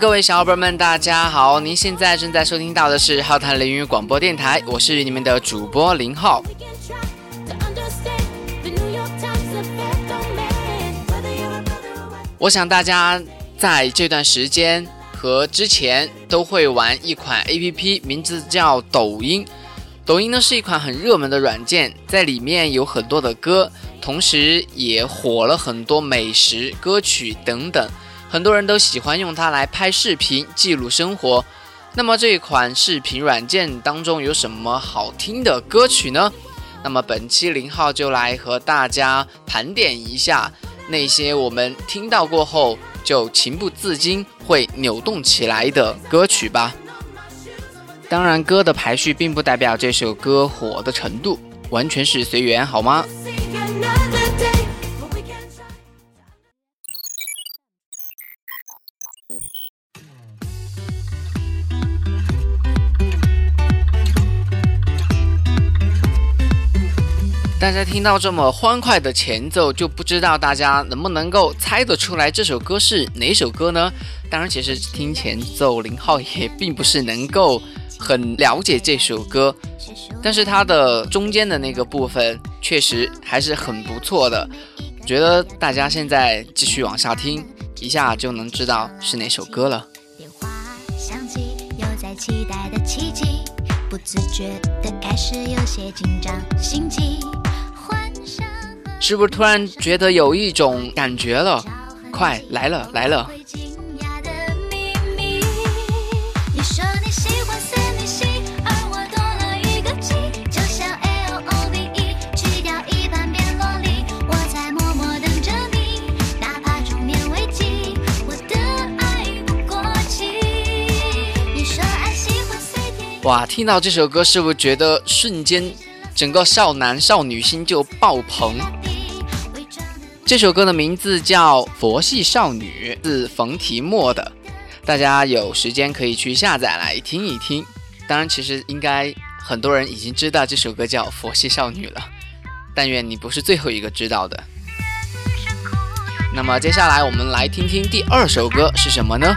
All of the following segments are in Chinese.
各位小伙伴们，大家好！您现在正在收听到的是浩谈雷云广播电台，我是你们的主播林浩。我想大家在这段时间和之前都会玩一款 APP，名字叫抖音。抖音呢是一款很热门的软件，在里面有很多的歌，同时也火了很多美食歌曲等等。很多人都喜欢用它来拍视频记录生活。那么这一款视频软件当中有什么好听的歌曲呢？那么本期零号就来和大家盘点一下那些我们听到过后就情不自禁会扭动起来的歌曲吧。当然，歌的排序并不代表这首歌火的程度，完全是随缘，好吗？大家听到这么欢快的前奏，就不知道大家能不能够猜得出来这首歌是哪首歌呢？当然，其实听前奏，林浩也并不是能够很了解这首歌，但是它的中间的那个部分确实还是很不错的。觉得大家现在继续往下听，一下就能知道是哪首歌了。电话响起，又在期待的奇迹，不自觉的开始有些紧张心悸。是不是突然觉得有一种感觉了？快来了来了！哇，听到这首歌是不是觉得瞬间整个少男少女心就爆棚？这首歌的名字叫《佛系少女》，是冯提莫的。大家有时间可以去下载来听一听。当然，其实应该很多人已经知道这首歌叫《佛系少女》了。但愿你不是最后一个知道的。那么接下来我们来听听第二首歌是什么呢？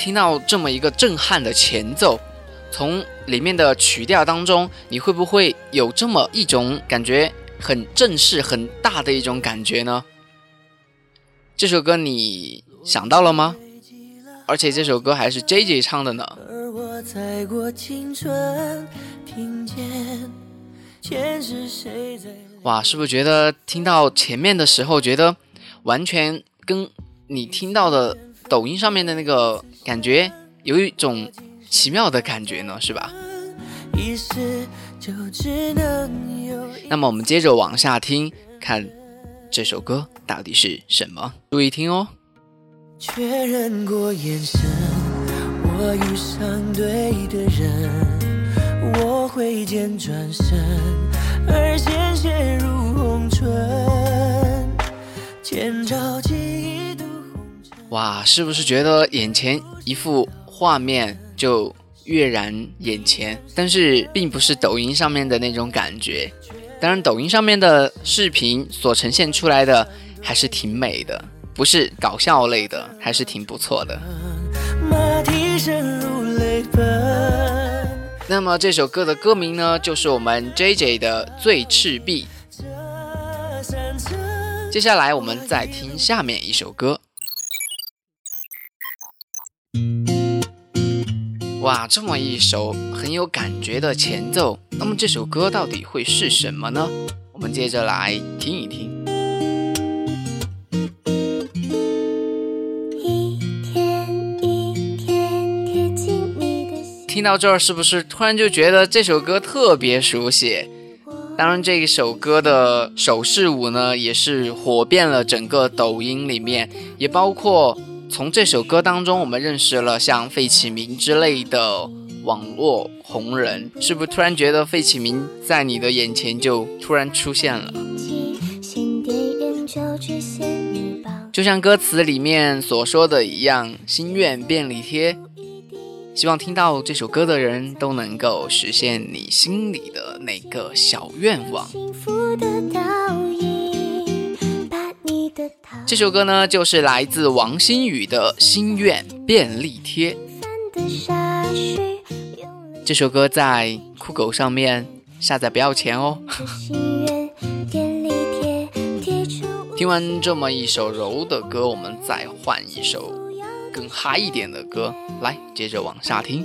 听到这么一个震撼的前奏，从里面的曲调当中，你会不会有这么一种感觉，很正式、很大的一种感觉呢？这首歌你想到了吗？而且这首歌还是 J J 唱的呢。哇，是不是觉得听到前面的时候，觉得完全跟你听到的抖音上面的那个。感觉有一种奇妙的感觉呢，是吧？那么我们接着往下听，看这首歌到底是什么？注意听哦。确认过眼神，我遇上对的人，我挥剑转身，而鲜血如红唇，千朝记。哇，是不是觉得眼前？一幅画面就跃然眼前，但是并不是抖音上面的那种感觉。当然，抖音上面的视频所呈现出来的还是挺美的，不是搞笑类的，还是挺不错的。那么这首歌的歌名呢，就是我们 J J 的《最赤壁》。接下来我们再听下面一首歌。哇，这么一首很有感觉的前奏，那么这首歌到底会是什么呢？我们接着来听一听。听到这儿，是不是突然就觉得这首歌特别熟悉？当然，这一首歌的手势舞呢，也是火遍了整个抖音里面，也包括。从这首歌当中，我们认识了像费启鸣之类的网络红人，是不是突然觉得费启鸣在你的眼前就突然出现了？就像歌词里面所说的一样，心愿便利贴。希望听到这首歌的人都能够实现你心里的那个小愿望。幸福的倒影这首歌呢，就是来自王心宇的《心愿便利贴》。这首歌在酷狗上面下载不要钱哦。听完这么一首柔的歌，我们再换一首更嗨一点的歌，来，接着往下听。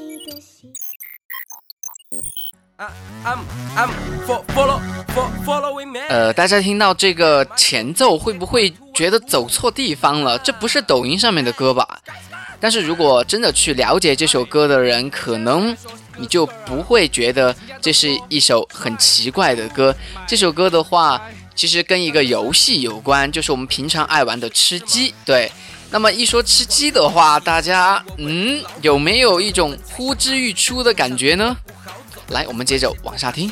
呃，大家听到这个前奏会不会觉得走错地方了？这不是抖音上面的歌吧？但是如果真的去了解这首歌的人，可能你就不会觉得这是一首很奇怪的歌。这首歌的话，其实跟一个游戏有关，就是我们平常爱玩的吃鸡。对，那么一说吃鸡的话，大家嗯，有没有一种呼之欲出的感觉呢？来，我们接着往下听。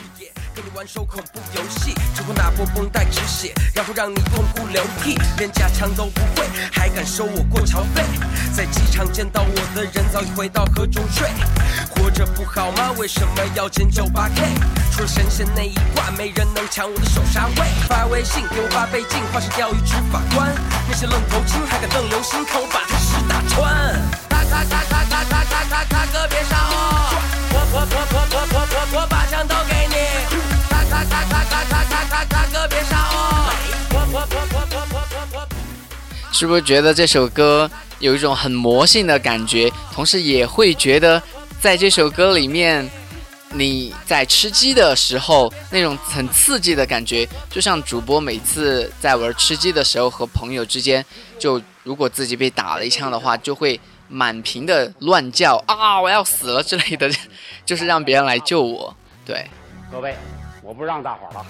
跟你玩手恐怖游戏，只会拿波绷带止血，然后让你痛哭流涕，连假枪都不会，还敢收我过桥费？在机场见到我的人早已回到河中睡，活着不好吗？为什么要捡九八 K？除了神仙那一挂，没人能抢我的手杀位。发微信给我发倍镜，化身钓鱼执法官，那些愣头青还敢瞪流星，看我把他屎打穿。是不是觉得这首歌有一种很魔性的感觉？同时也会觉得，在这首歌里面，你在吃鸡的时候那种很刺激的感觉，就像主播每次在玩吃鸡的时候，和朋友之间，就如果自己被打了一枪的话，就会满屏的乱叫 啊，我要死了之类的，就是让别人来救我。对，各位。我不让大伙了。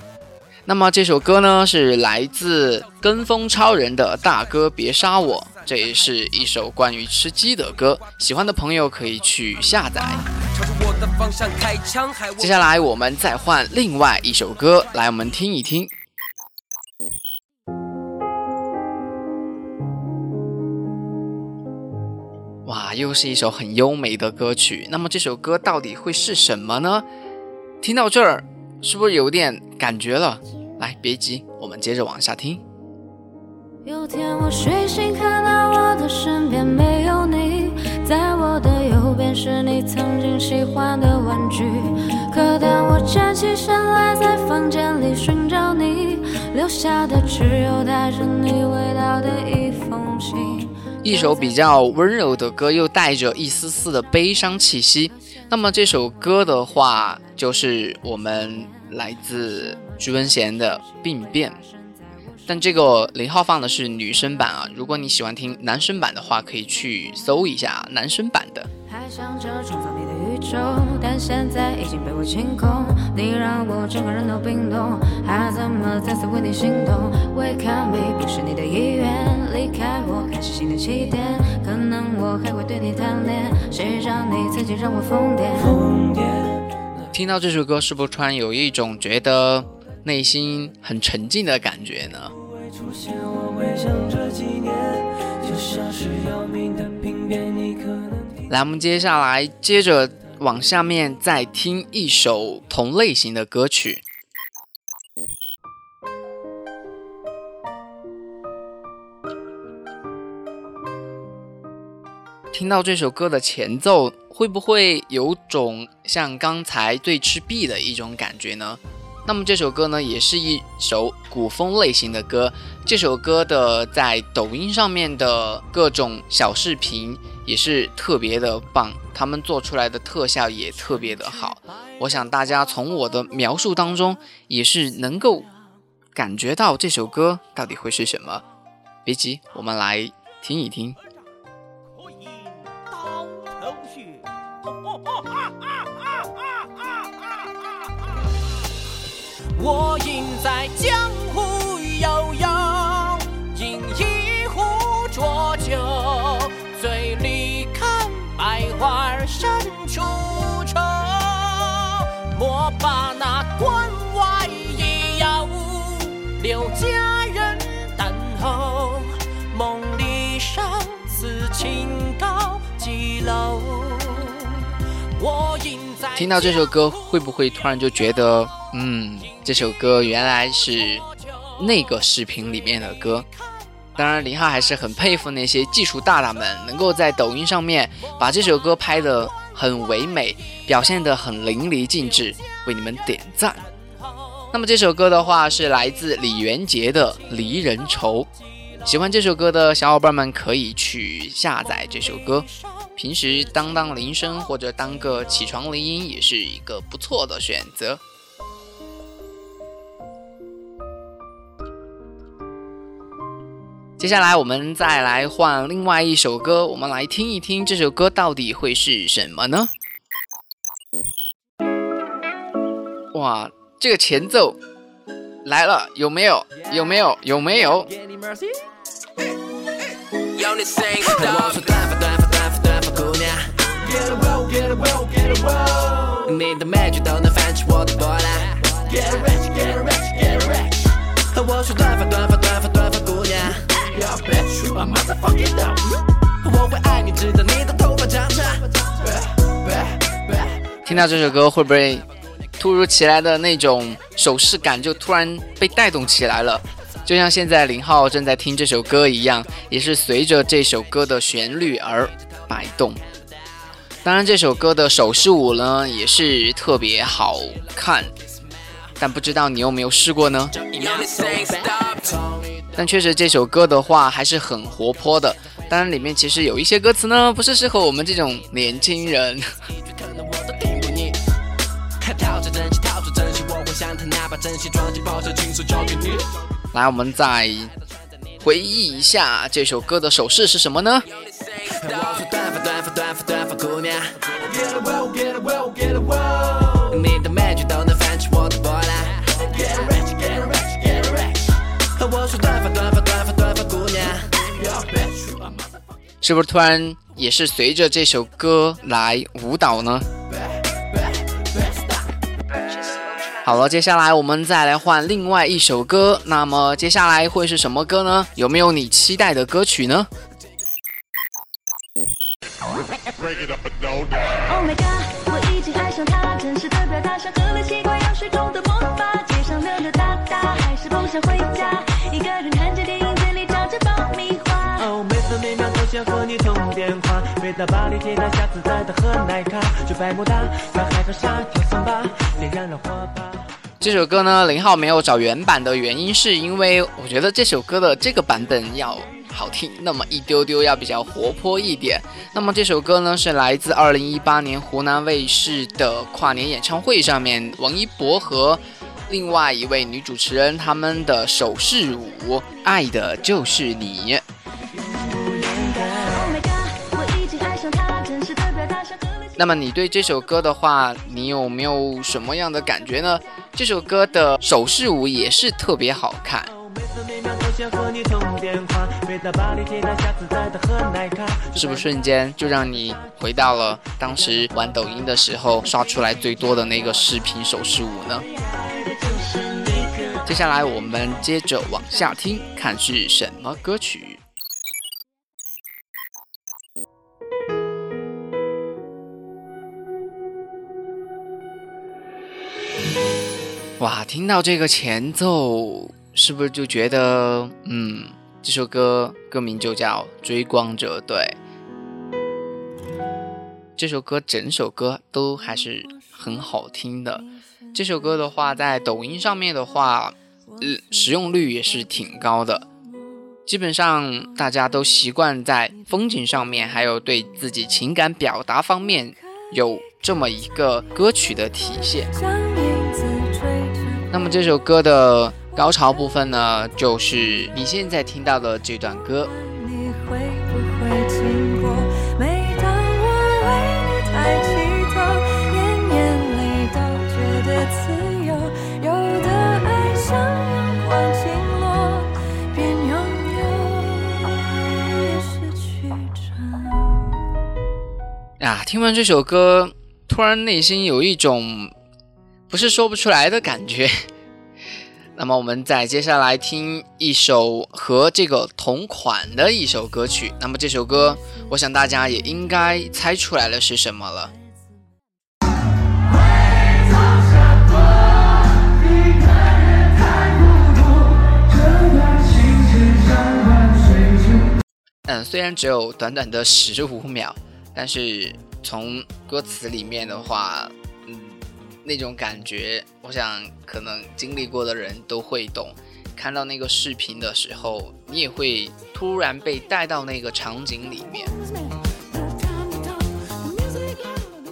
那么这首歌呢，是来自跟风超人的大哥别杀我，这也是一首关于吃鸡的歌。喜欢的朋友可以去下载。接下来我们再换另外一首歌，来我们听一听。哇，又是一首很优美的歌曲。那么这首歌到底会是什么呢？听到这儿。是不是有点感觉了？来，别急，我们接着往下听。有天我睡醒，看到我的身边没有你，在我的右边是你曾经喜欢的玩具。可当我站起身来，在房间里寻找你，留下的只有带着你味道的一封信。一首比较温柔的歌，又带着一丝丝的悲伤气息。那么这首歌的话，就是我们来自徐文贤的《病变》，但这个零号放的是女生版啊。如果你喜欢听男生版的话，可以去搜一下男生版的。但现在已经被我清空，你让我整个人都冰冻，还怎么再次为你心动？Wake up me，不是你的意愿，离开我，开始新的起点。可能我还会对你贪恋，谁让你曾经让我疯癫？听到这首歌，是不是突然有一种觉得内心很沉静的感觉呢？来，我们接下来接着。往下面再听一首同类型的歌曲。听到这首歌的前奏，会不会有种像刚才对赤壁的一种感觉呢？那么这首歌呢，也是一首古风类型的歌。这首歌的在抖音上面的各种小视频也是特别的棒。他们做出来的特效也特别的好，我想大家从我的描述当中也是能够感觉到这首歌到底会是什么。别急，我们来听一听。我应在江湖悠悠，饮一壶浊酒，醉里看百。花深处愁，莫把那关外野药留佳人等候。梦里殇此情听到这首歌，会不会突然就觉得，嗯，这首歌原来是那个视频里面的歌？当然，林浩还是很佩服那些技术大大们，能够在抖音上面把这首歌拍得很唯美，表现得很淋漓尽致，为你们点赞。那么这首歌的话是来自李元杰的《离人愁》，喜欢这首歌的小伙伴们可以去下载这首歌，平时当当铃声或者当个起床铃音也是一个不错的选择。接下来我们再来换另外一首歌，我们来听一听这首歌到底会是什么呢？哇，这个前奏来了，有没有？有没有？有没有？听到这首歌，会不会突如其来的那种手势感就突然被带动起来了？就像现在林浩正在听这首歌一样，也是随着这首歌的旋律而摆动。当然，这首歌的手势舞呢，也是特别好看。但不知道你有没有试过呢？但确实这首歌的话还是很活泼的。当然里面其实有一些歌词呢，不是适合我们这种年轻人。来，我们再回忆一下这首歌的手势是什么呢？是不是突然也是随着这首歌来舞蹈呢？好了，接下来我们再来换另外一首歌。那么接下来会是什么歌呢？有没有你期待的歌曲呢？oh my god，我已经爱上他，真实的表达像喝了奇怪药水中的魔法。到巴黎铁塔，下次再到喝奶咖，去百慕大，在海滩上跳桑巴，点燃了火把。这首歌呢，林浩没有找原版的原因，是因为我觉得这首歌的这个版本要好听那么一丢丢，要比较活泼一点。那么这首歌呢，是来自二零一八年湖南卫视的跨年演唱会上面，王一博和另外一位女主持人他们的手势舞，《爱的就是你》。那么你对这首歌的话，你有没有什么样的感觉呢？这首歌的手势舞也是特别好看，是不是瞬间就让你回到了当时玩抖音的时候刷出来最多的那个视频手势舞呢？接下来我们接着往下听，看是什么歌曲。哇，听到这个前奏，是不是就觉得，嗯，这首歌歌名就叫《追光者》？对，这首歌整首歌都还是很好听的。这首歌的话，在抖音上面的话，嗯，使用率也是挺高的。基本上大家都习惯在风景上面，还有对自己情感表达方面有这么一个歌曲的体现。那么这首歌的高潮部分呢，就是你现在听到的这段歌。啊，听完这首歌，突然内心有一种。不是说不出来的感觉。那么我们再接下来听一首和这个同款的一首歌曲。那么这首歌，我想大家也应该猜出来了是什么了。嗯，虽然只有短短的十五秒，但是从歌词里面的话，那种感觉，我想可能经历过的人都会懂。看到那个视频的时候，你也会突然被带到那个场景里面。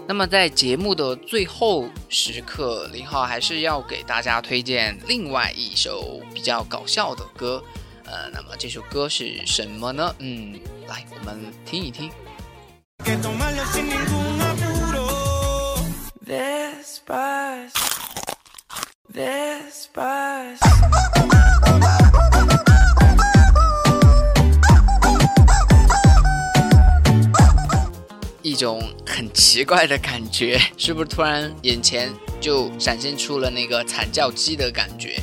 那么在节目的最后时刻，林浩还是要给大家推荐另外一首比较搞笑的歌。呃，那么这首歌是什么呢？嗯，来，我们听一听。一种很奇怪的感觉，是不是突然眼前就闪现出了那个惨叫鸡的感觉？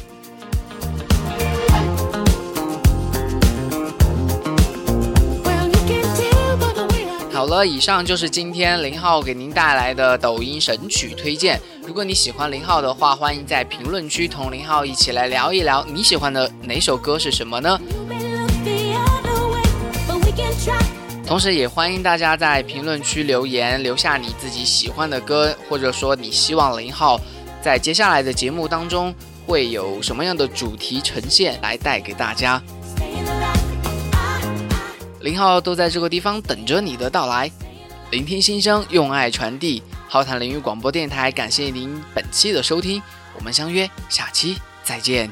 好了，以上就是今天林浩给您带来的抖音神曲推荐。如果你喜欢林浩的话，欢迎在评论区同林浩一起来聊一聊你喜欢的哪首歌是什么呢？同时，也欢迎大家在评论区留言，留下你自己喜欢的歌，或者说你希望林浩在接下来的节目当中会有什么样的主题呈现来带给大家。林浩都在这个地方等着你的到来，聆听心声，用爱传递。浩谈领域广播电台，感谢您本期的收听，我们相约下期再见。